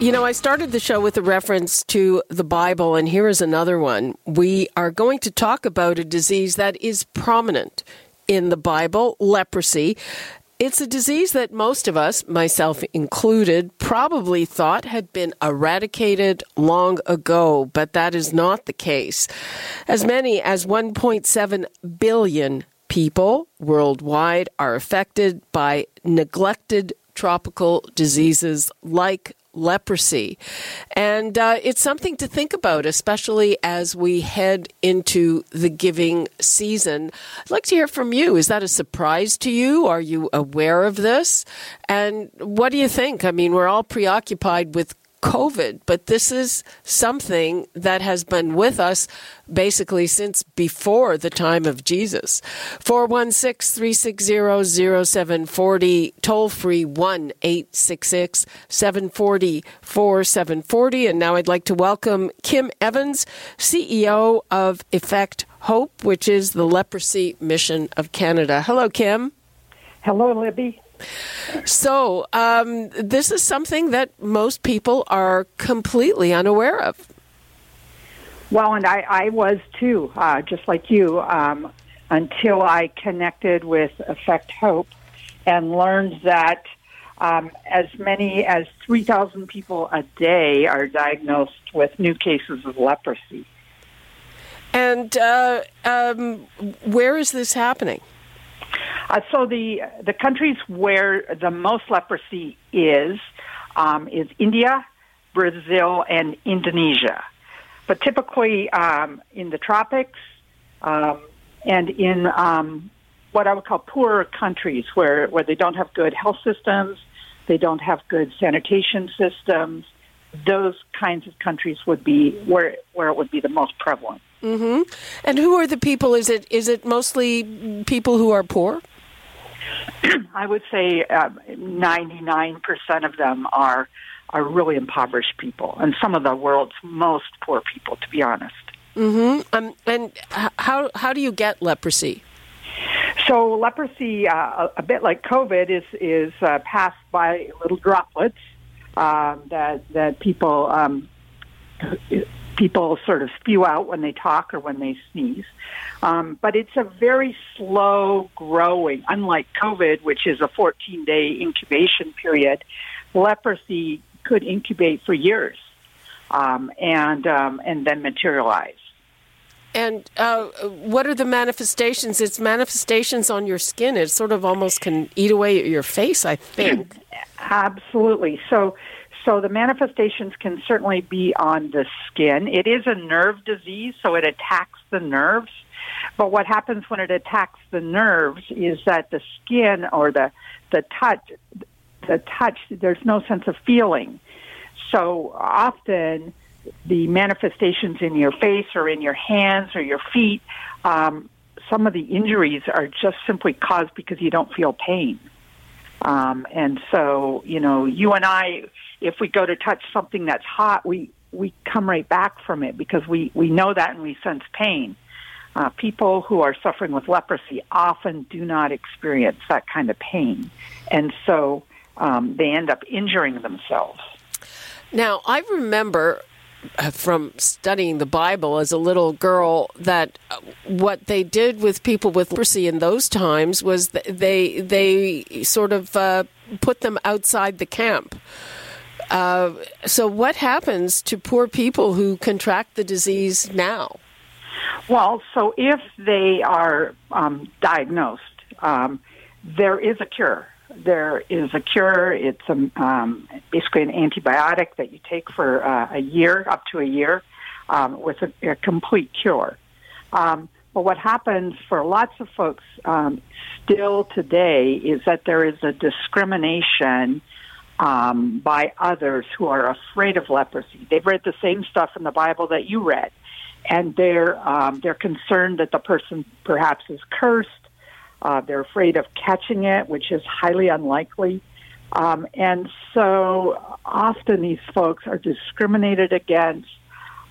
You know, I started the show with a reference to the Bible, and here is another one. We are going to talk about a disease that is prominent in the Bible leprosy. It's a disease that most of us, myself included, probably thought had been eradicated long ago, but that is not the case. As many as 1.7 billion people worldwide are affected by neglected tropical diseases like leprosy. And uh, it's something to think about, especially as we head into the giving season. I'd like to hear from you. Is that a surprise to you? Are you aware of this? And what do you think? I mean, we're all preoccupied with COVID, but this is something that has been with us basically since before the time of Jesus. 416 360 0740, toll free 1 866 740 4740. And now I'd like to welcome Kim Evans, CEO of Effect Hope, which is the leprosy mission of Canada. Hello, Kim. Hello, Libby. So, um, this is something that most people are completely unaware of. Well, and I, I was too, uh, just like you, um, until I connected with Effect Hope and learned that um, as many as 3,000 people a day are diagnosed with new cases of leprosy. And uh, um, where is this happening? Uh, so the the countries where the most leprosy is um, is India, Brazil, and Indonesia. But typically um, in the tropics um, and in um, what I would call poorer countries where, where they don't have good health systems, they don't have good sanitation systems, those kinds of countries would be where, where it would be the most prevalent. Mm-hmm. And who are the people? Is it is it mostly people who are poor? I would say ninety nine percent of them are are really impoverished people, and some of the world's most poor people, to be honest. Mm-hmm. Um, and how how do you get leprosy? So leprosy, uh, a, bit like COVID, is is uh, passed by little droplets um, that that people um, people sort of spew out when they talk or when they sneeze. Um, but it's a very slow growing, unlike COVID, which is a 14 day incubation period. Leprosy could incubate for years um, and um, and then materialize. And uh, what are the manifestations? It's manifestations on your skin. It sort of almost can eat away at your face. I think. Absolutely. So so the manifestations can certainly be on the skin. It is a nerve disease, so it attacks the nerves. But what happens when it attacks the nerves is that the skin or the the touch the touch there's no sense of feeling. So often the manifestations in your face or in your hands or your feet, um, some of the injuries are just simply caused because you don't feel pain. Um, and so, you know, you and I, if we go to touch something that's hot, we, we come right back from it because we, we know that and we sense pain. Uh, people who are suffering with leprosy often do not experience that kind of pain. And so um, they end up injuring themselves. Now, I remember uh, from studying the Bible as a little girl that what they did with people with leprosy in those times was they they sort of uh, put them outside the camp. Uh, so, what happens to poor people who contract the disease now? Well, so if they are um, diagnosed, um, there is a cure there is a cure. It's a, um, basically an antibiotic that you take for uh, a year, up to a year, um, with a, a, complete cure. Um, but what happens for lots of folks um, still today is that there is a discrimination um, by others who are afraid of leprosy. They've read the same stuff in the Bible that you read, and they're um, they're concerned that the person perhaps is cursed. Uh, they're afraid of catching it, which is highly unlikely. Um, and so often these folks are discriminated against.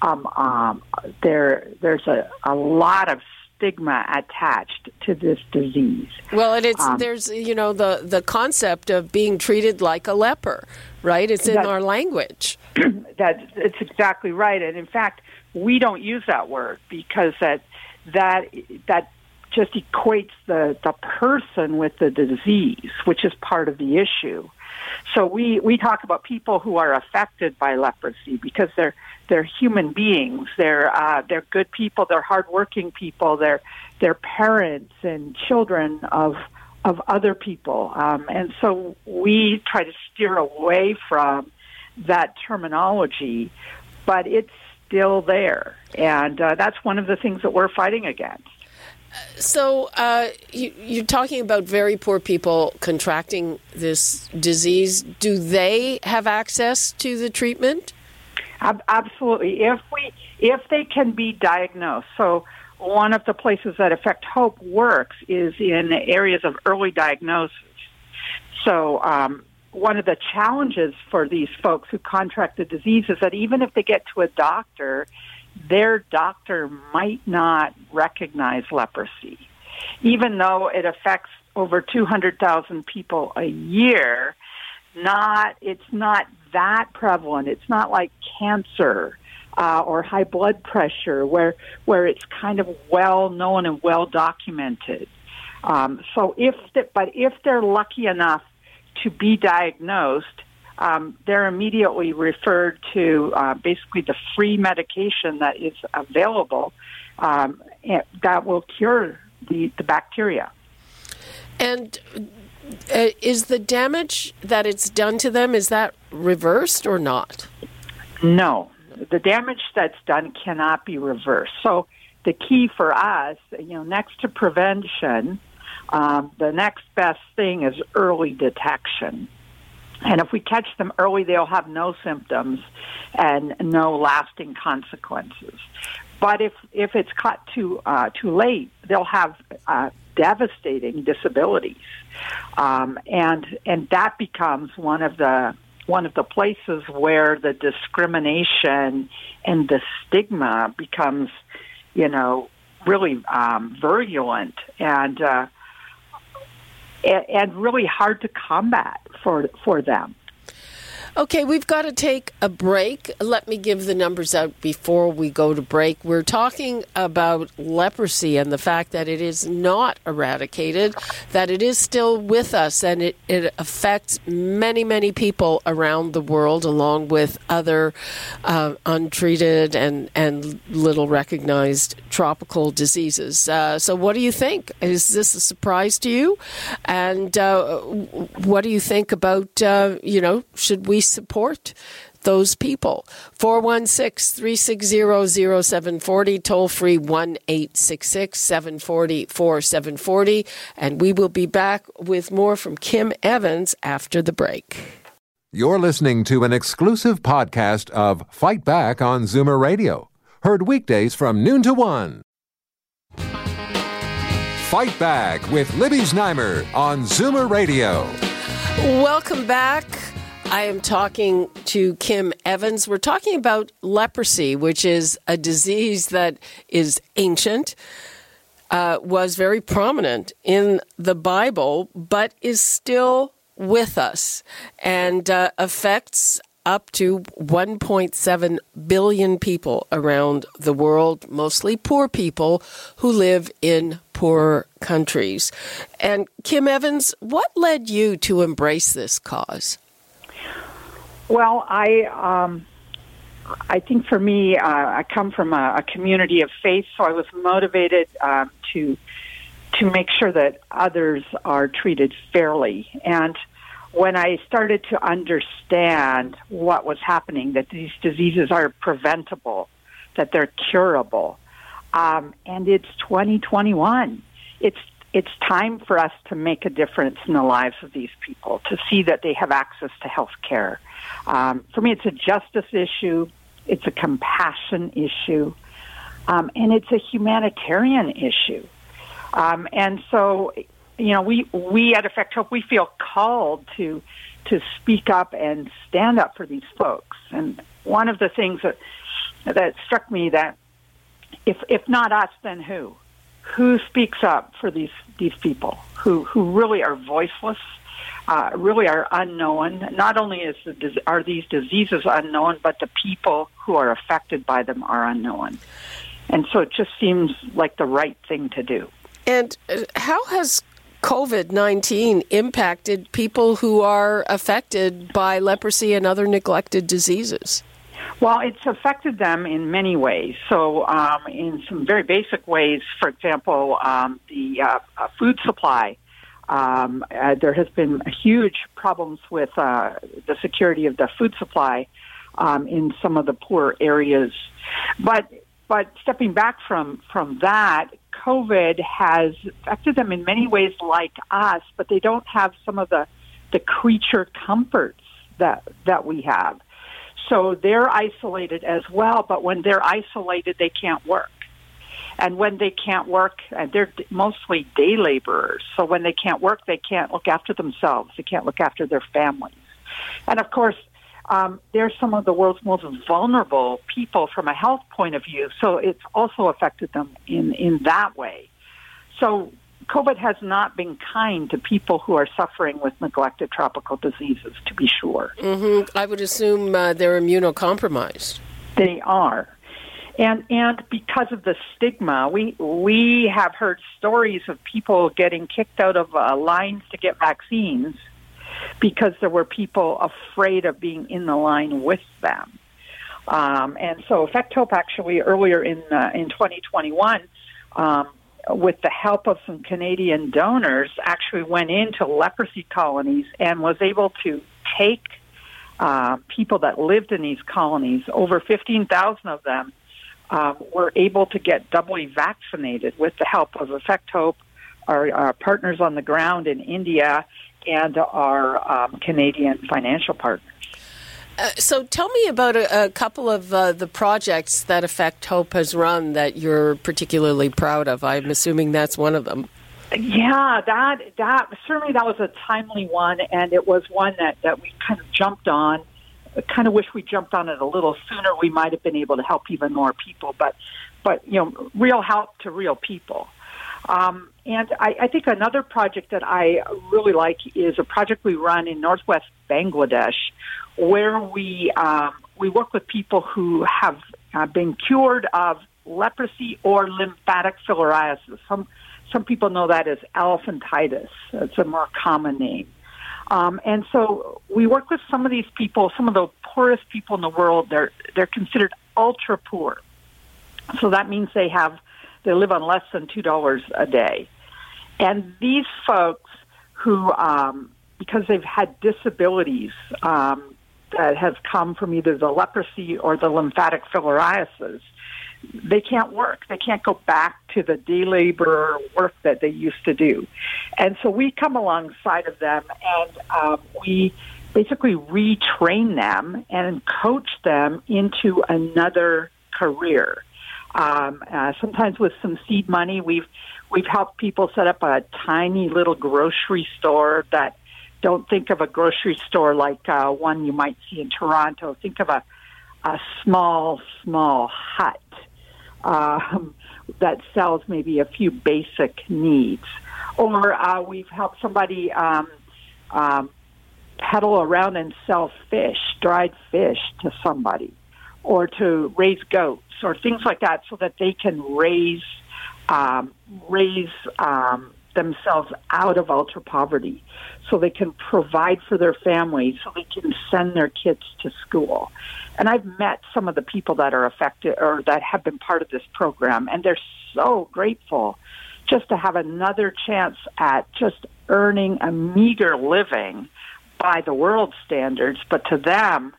Um, um, there, there's a, a lot of stigma attached to this disease. Well, and it's um, there's you know the the concept of being treated like a leper, right? It's in that, our language. that it's exactly right, and in fact, we don't use that word because that that that just equates the the person with the disease, which is part of the issue. So we we talk about people who are affected by leprosy because they're they're human beings. They're uh, they're good people. They're hardworking people. They're they're parents and children of of other people. Um, and so we try to steer away from that terminology, but it's still there, and uh, that's one of the things that we're fighting against. So uh, you, are talking about very poor people contracting this disease. Do they have access to the treatment? Absolutely. If we if they can be diagnosed, so one of the places that Effect Hope works is in areas of early diagnosis. So um, one of the challenges for these folks who contract the disease is that even if they get to a doctor, their doctor might not recognize leprosy, even though it affects over 200,000 people a year. Not it's not that prevalent. It's not like cancer uh, or high blood pressure, where where it's kind of well known and well documented. Um, so if the, but if they're lucky enough to be diagnosed, um, they're immediately referred to uh, basically the free medication that is available um, that will cure the, the bacteria. And uh, is the damage that it's done to them is that reversed or not? No, the damage that's done cannot be reversed. So the key for us, you know, next to prevention, um, the next best thing is early detection. And if we catch them early, they'll have no symptoms and no lasting consequences. But if if it's caught too uh, too late, they'll have uh, devastating disabilities, um, and and that becomes one of the one of the places where the discrimination and the stigma becomes, you know, really um, virulent and. Uh, and really hard to combat for for them. Okay, we've got to take a break. Let me give the numbers out before we go to break. We're talking about leprosy and the fact that it is not eradicated, that it is still with us, and it, it affects many, many people around the world, along with other uh, untreated and, and little recognized tropical diseases. Uh, so, what do you think? Is this a surprise to you? And uh, what do you think about, uh, you know, should we support those people. 416 360 0740, toll free 1 866 740 4740. And we will be back with more from Kim Evans after the break. You're listening to an exclusive podcast of Fight Back on Zoomer Radio, heard weekdays from noon to 1. Fight Back with Libby Znaimer on Zoomer Radio. Welcome back. I am talking to Kim Evans. We're talking about leprosy, which is a disease that is ancient, uh, was very prominent in the Bible, but is still with us and uh, affects up to 1.7 billion people around the world, mostly poor people who live in poor countries. And Kim Evans, what led you to embrace this cause? Well, I um, I think for me, uh, I come from a, a community of faith, so I was motivated uh, to to make sure that others are treated fairly. And when I started to understand what was happening, that these diseases are preventable, that they're curable, um, and it's 2021. It's it's time for us to make a difference in the lives of these people, to see that they have access to health care. Um, for me, it's a justice issue, it's a compassion issue, um, and it's a humanitarian issue. Um, and so, you know, we we at Effect Hope we feel called to to speak up and stand up for these folks. And one of the things that that struck me that if if not us, then who? Who speaks up for these these people who who really are voiceless, uh, really are unknown? Not only is the, are these diseases unknown, but the people who are affected by them are unknown. And so it just seems like the right thing to do. And uh, how has COVID 19 impacted people who are affected by leprosy and other neglected diseases? Well, it's affected them in many ways. So, um, in some very basic ways, for example, um, the uh, uh, food supply. Um, uh, there has been huge problems with uh, the security of the food supply um, in some of the poor areas. But but stepping back from from that, COVID has affected them in many ways like us, but they don't have some of the the creature comforts that that we have. So they're isolated as well, but when they're isolated, they can't work. And when they can't work, and they're mostly day laborers, so when they can't work, they can't look after themselves. They can't look after their families. And of course, um, they're some of the world's most vulnerable people from a health point of view. So it's also affected them in, in that way. So COVID has not been kind to people who are suffering with neglected tropical diseases, to be sure. Mm-hmm. I would assume uh, they're immunocompromised. They are. And, and because of the stigma, we, we have heard stories of people getting kicked out of uh, lines to get vaccines because there were people afraid of being in the line with them. Um, and so Effect Hope actually earlier in, uh, in 2021 um, with the help of some Canadian donors, actually went into leprosy colonies and was able to take uh, people that lived in these colonies, over 15,000 of them, uh, were able to get doubly vaccinated with the help of Effect Hope, our, our partners on the ground in India, and our um, Canadian financial partners. Uh, so tell me about a, a couple of uh, the projects that Effect Hope has run that you're particularly proud of. I'm assuming that's one of them. Yeah, that that certainly that was a timely one, and it was one that that we kind of jumped on. I kind of wish we jumped on it a little sooner. We might have been able to help even more people, but but you know, real help to real people. Um, and I, I think another project that I really like is a project we run in northwest Bangladesh, where we um, we work with people who have uh, been cured of leprosy or lymphatic filariasis. Some some people know that as elephantitis. It's a more common name. Um, and so we work with some of these people, some of the poorest people in the world. They're they're considered ultra poor. So that means they have they live on less than two dollars a day. And these folks who, um, because they've had disabilities, um, that has come from either the leprosy or the lymphatic filariasis, they can't work. They can't go back to the day labor work that they used to do. And so we come alongside of them and um, we basically retrain them and coach them into another career. Um, uh, sometimes with some seed money, we've we've helped people set up a tiny little grocery store that don't think of a grocery store like uh, one you might see in Toronto. Think of a a small, small hut um, that sells maybe a few basic needs. Or uh, we've helped somebody um, um, pedal around and sell fish, dried fish, to somebody, or to raise goats, or things like that, so that they can raise um, raise um, themselves out of ultra poverty so they can provide for their families, so they can send their kids to school. And I've met some of the people that are affected or that have been part of this program, and they're so grateful just to have another chance at just earning a meager living by the world standards. But to them,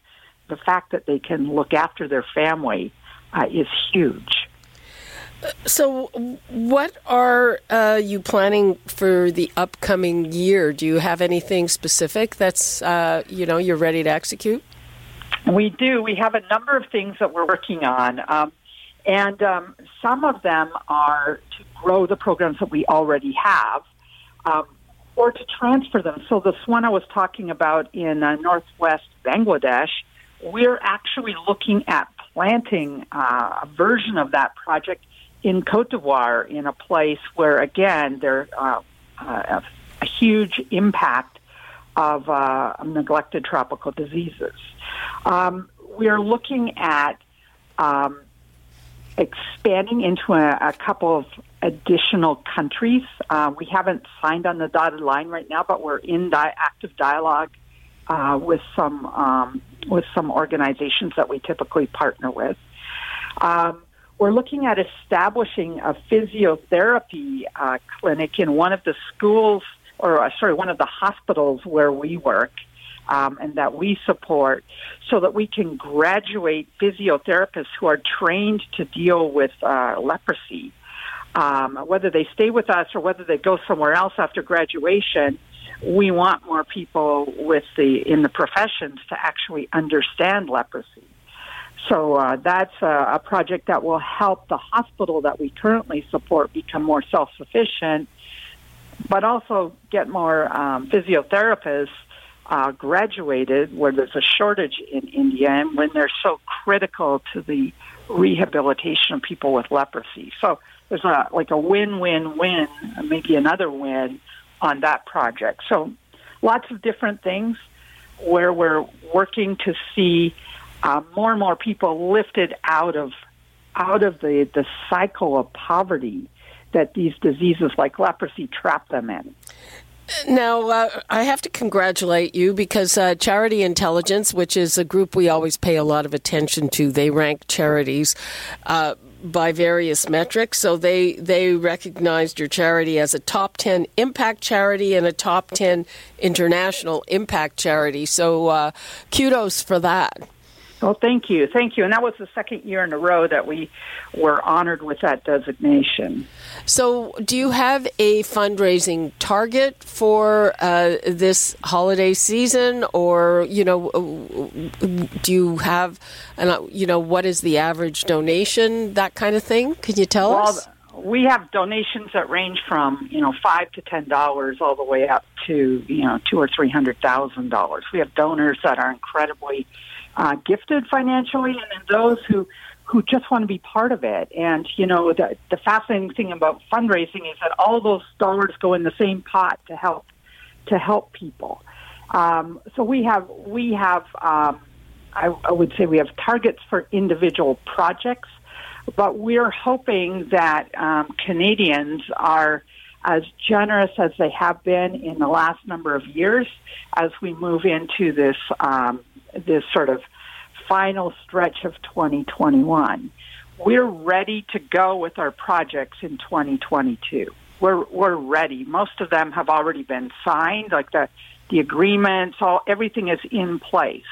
the fact that they can look after their family uh, is huge. So, what are uh, you planning for the upcoming year? Do you have anything specific that's uh, you know you're ready to execute? We do. We have a number of things that we're working on, um, and um, some of them are to grow the programs that we already have, um, or to transfer them. So, this one I was talking about in uh, northwest Bangladesh, we're actually looking at planting uh, a version of that project in Cote d'Ivoire, in a place where, again, there's uh, uh, a huge impact of uh, neglected tropical diseases. Um, we are looking at um, expanding into a, a, couple of additional countries. Uh, we haven't signed on the dotted line right now, but we're in di- active dialogue uh, with some um, with some organizations that we typically partner with. Um, we're looking at establishing a physiotherapy uh, clinic in one of the schools, or uh, sorry, one of the hospitals where we work. Um, and that we support so that we can graduate physiotherapists who are trained to deal with uh, leprosy. Um, whether they stay with us or whether they go somewhere else after graduation, we want more people with the in the professions to actually understand leprosy. So uh, that's a, a project that will help the hospital that we currently support become more self-sufficient, but also get more um, physiotherapists uh, graduated where there's a shortage in India and when they're so critical to the rehabilitation of people with leprosy. So there's a like a win-win-win, maybe another win on that project. So lots of different things where we're working to see uh, more and more people lifted out of out of the, the cycle of poverty that these diseases like leprosy trap them in. Now, uh, I have to congratulate you because uh, Charity Intelligence, which is a group we always pay a lot of attention to, they rank charities uh, by various metrics. So they they recognized your charity as a top ten impact charity and a top ten international impact charity. So uh, kudos for that. Well, thank you. Thank you. And that was the second year in a row that we were honored with that designation. So, do you have a fundraising target for uh, this holiday season, or, you know, do you have, you know, what is the average donation, that kind of thing? Can you tell well, us? We have donations that range from you know five to ten dollars all the way up to you know two or three hundred thousand dollars. We have donors that are incredibly uh, gifted financially, and then those who who just want to be part of it. And you know, the the fascinating thing about fundraising is that all those dollars go in the same pot to help to help people. Um, so we have we have um, I, I would say we have targets for individual projects, but we're hoping that um, Canadians are as generous as they have been in the last number of years as we move into this um, this sort of final stretch of 2021. We're ready to go with our projects in 2022. We're we're ready. Most of them have already been signed, like the the agreements, all everything is in place.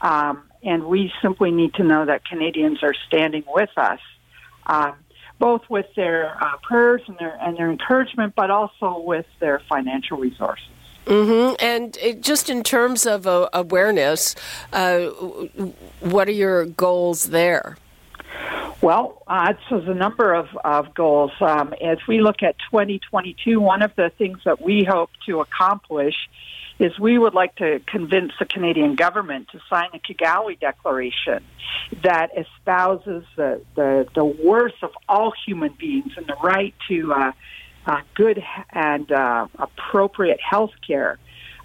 Um, and we simply need to know that Canadians are standing with us, um, both with their uh, prayers and their and their encouragement, but also with their financial resources. Mm-hmm. And it, just in terms of uh, awareness, uh, what are your goals there? Well, uh, so there's a number of, of goals. Um, as we look at 2022, one of the things that we hope to accomplish is we would like to convince the Canadian government to sign a Kigali Declaration that espouses the, the, the worth of all human beings and the right to uh, uh, good and uh, appropriate health care,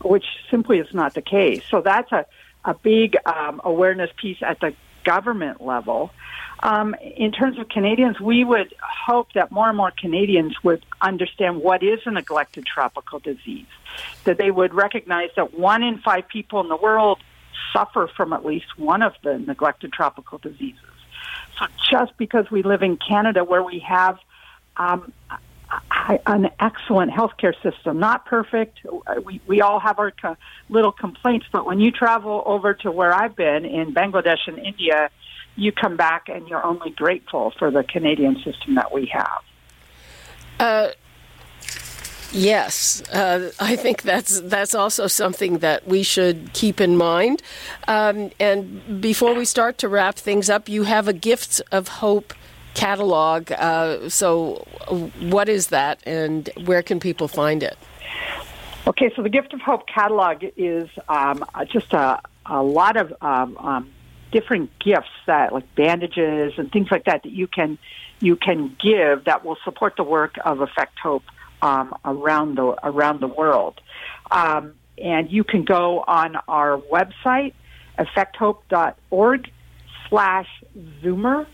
which simply is not the case. So that's a, a big um, awareness piece at the government level. Um, in terms of Canadians, we would hope that more and more Canadians would understand what is a neglected tropical disease, that they would recognize that one in five people in the world suffer from at least one of the neglected tropical diseases. So just because we live in Canada where we have um, an excellent healthcare system. Not perfect. We we all have our co- little complaints, but when you travel over to where I've been in Bangladesh and India, you come back and you're only grateful for the Canadian system that we have. Uh, yes, uh, I think that's that's also something that we should keep in mind. Um, and before we start to wrap things up, you have a Gifts of Hope catalog. Uh, so, what is that, and where can people find it? Okay, so the Gift of Hope catalog is um, just a, a lot of um, um, different gifts that, like bandages and things like that, that you can you can give that will support the work of Effect Hope um, around the around the world. Um, and you can go on our website, effecthope.org slash Zoomer,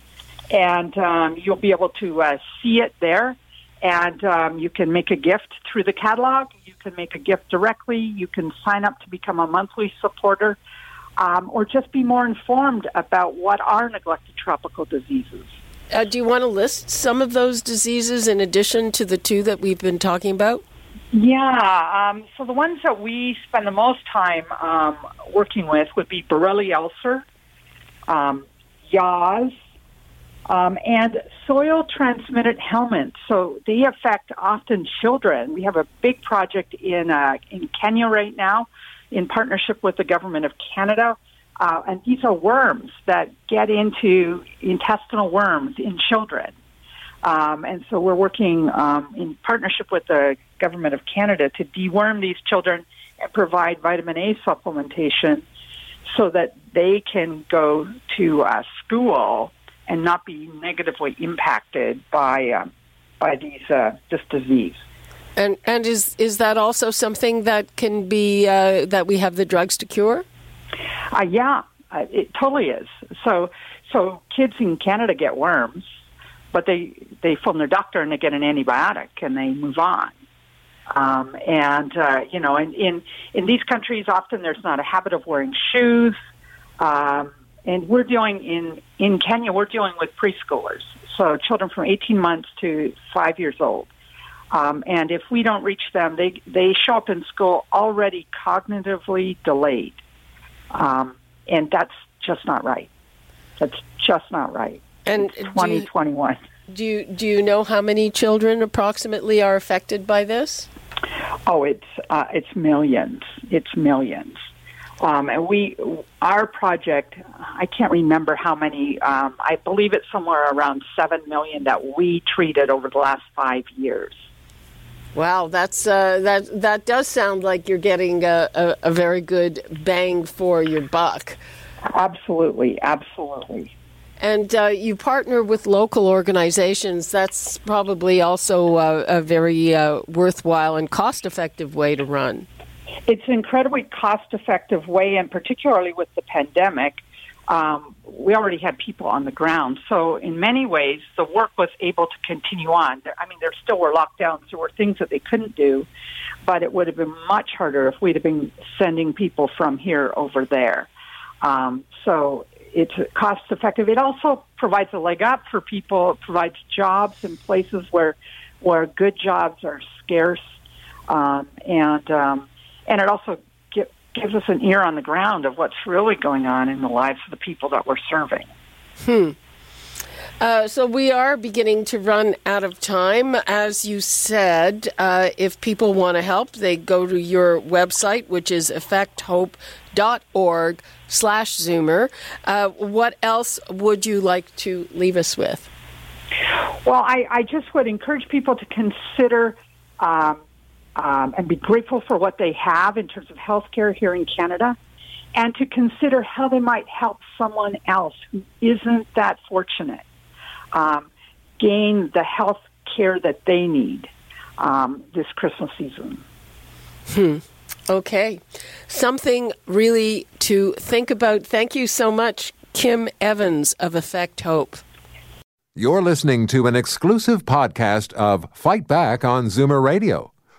and um, you'll be able to uh, see it there. And um, you can make a gift through the catalog. You can make a gift directly. You can sign up to become a monthly supporter, um, or just be more informed about what are neglected tropical diseases. Uh, do you want to list some of those diseases in addition to the two that we've been talking about? Yeah. Um, so the ones that we spend the most time um, working with would be Buruli ulcer, um, Yaws, um, and soil transmitted helminths. So they affect often children. We have a big project in uh, in Kenya right now, in partnership with the government of Canada. Uh, and these are worms that get into intestinal worms in children. Um, and so we're working um, in partnership with the government of Canada to deworm these children and provide vitamin A supplementation so that they can go to uh, school and not be negatively impacted by uh, by these uh, this disease. And and is is that also something that can be uh, that we have the drugs to cure? Uh, yeah, uh, it totally is. So, so kids in Canada get worms, but they they phone their doctor and they get an antibiotic and they move on. Um, and uh, you know, in, in in these countries, often there's not a habit of wearing shoes. Um, and we're dealing in in Kenya. We're dealing with preschoolers, so children from 18 months to five years old. Um, and if we don't reach them, they they show up in school already cognitively delayed. Um, and that's just not right. That's just not right. And 2021. Do you, do you know how many children approximately are affected by this? Oh, it's uh, it's millions. It's millions. Um, and we, our project, I can't remember how many. Um, I believe it's somewhere around seven million that we treated over the last five years. Wow, that's uh, that that does sound like you're getting a, a, a, very good bang for your buck. Absolutely, absolutely. And uh, you partner with local organizations. That's probably also a, a very uh, worthwhile and cost-effective way to run. It's an incredibly cost-effective way, and particularly with the pandemic, um, we already had people on the ground. So in many ways, the work was able to continue on. I mean, there still were lockdowns. There were things that they couldn't do, but it would have been much harder if we'd have been sending people from here over there. Um, so it's cost effective. It also provides a leg up for people. It provides jobs in places where where good jobs are scarce, um, and um, and it also gives us an ear on the ground of what's really going on in the lives of the people that we're serving. Hmm. Uh, so we are beginning to run out of time. As you said, uh, if people want to help, they go to your website, which is effecthope.org slash Zoomer. Uh, what else would you like to leave us with? Well, I, I just would encourage people to consider um, um, and be grateful for what they have in terms of health care here in Canada and to consider how they might help someone else who isn't that fortunate um, gain the health care that they need um, this Christmas season. Hmm. Okay. Something really to think about. Thank you so much, Kim Evans of Effect Hope. You're listening to an exclusive podcast of Fight Back on Zoomer Radio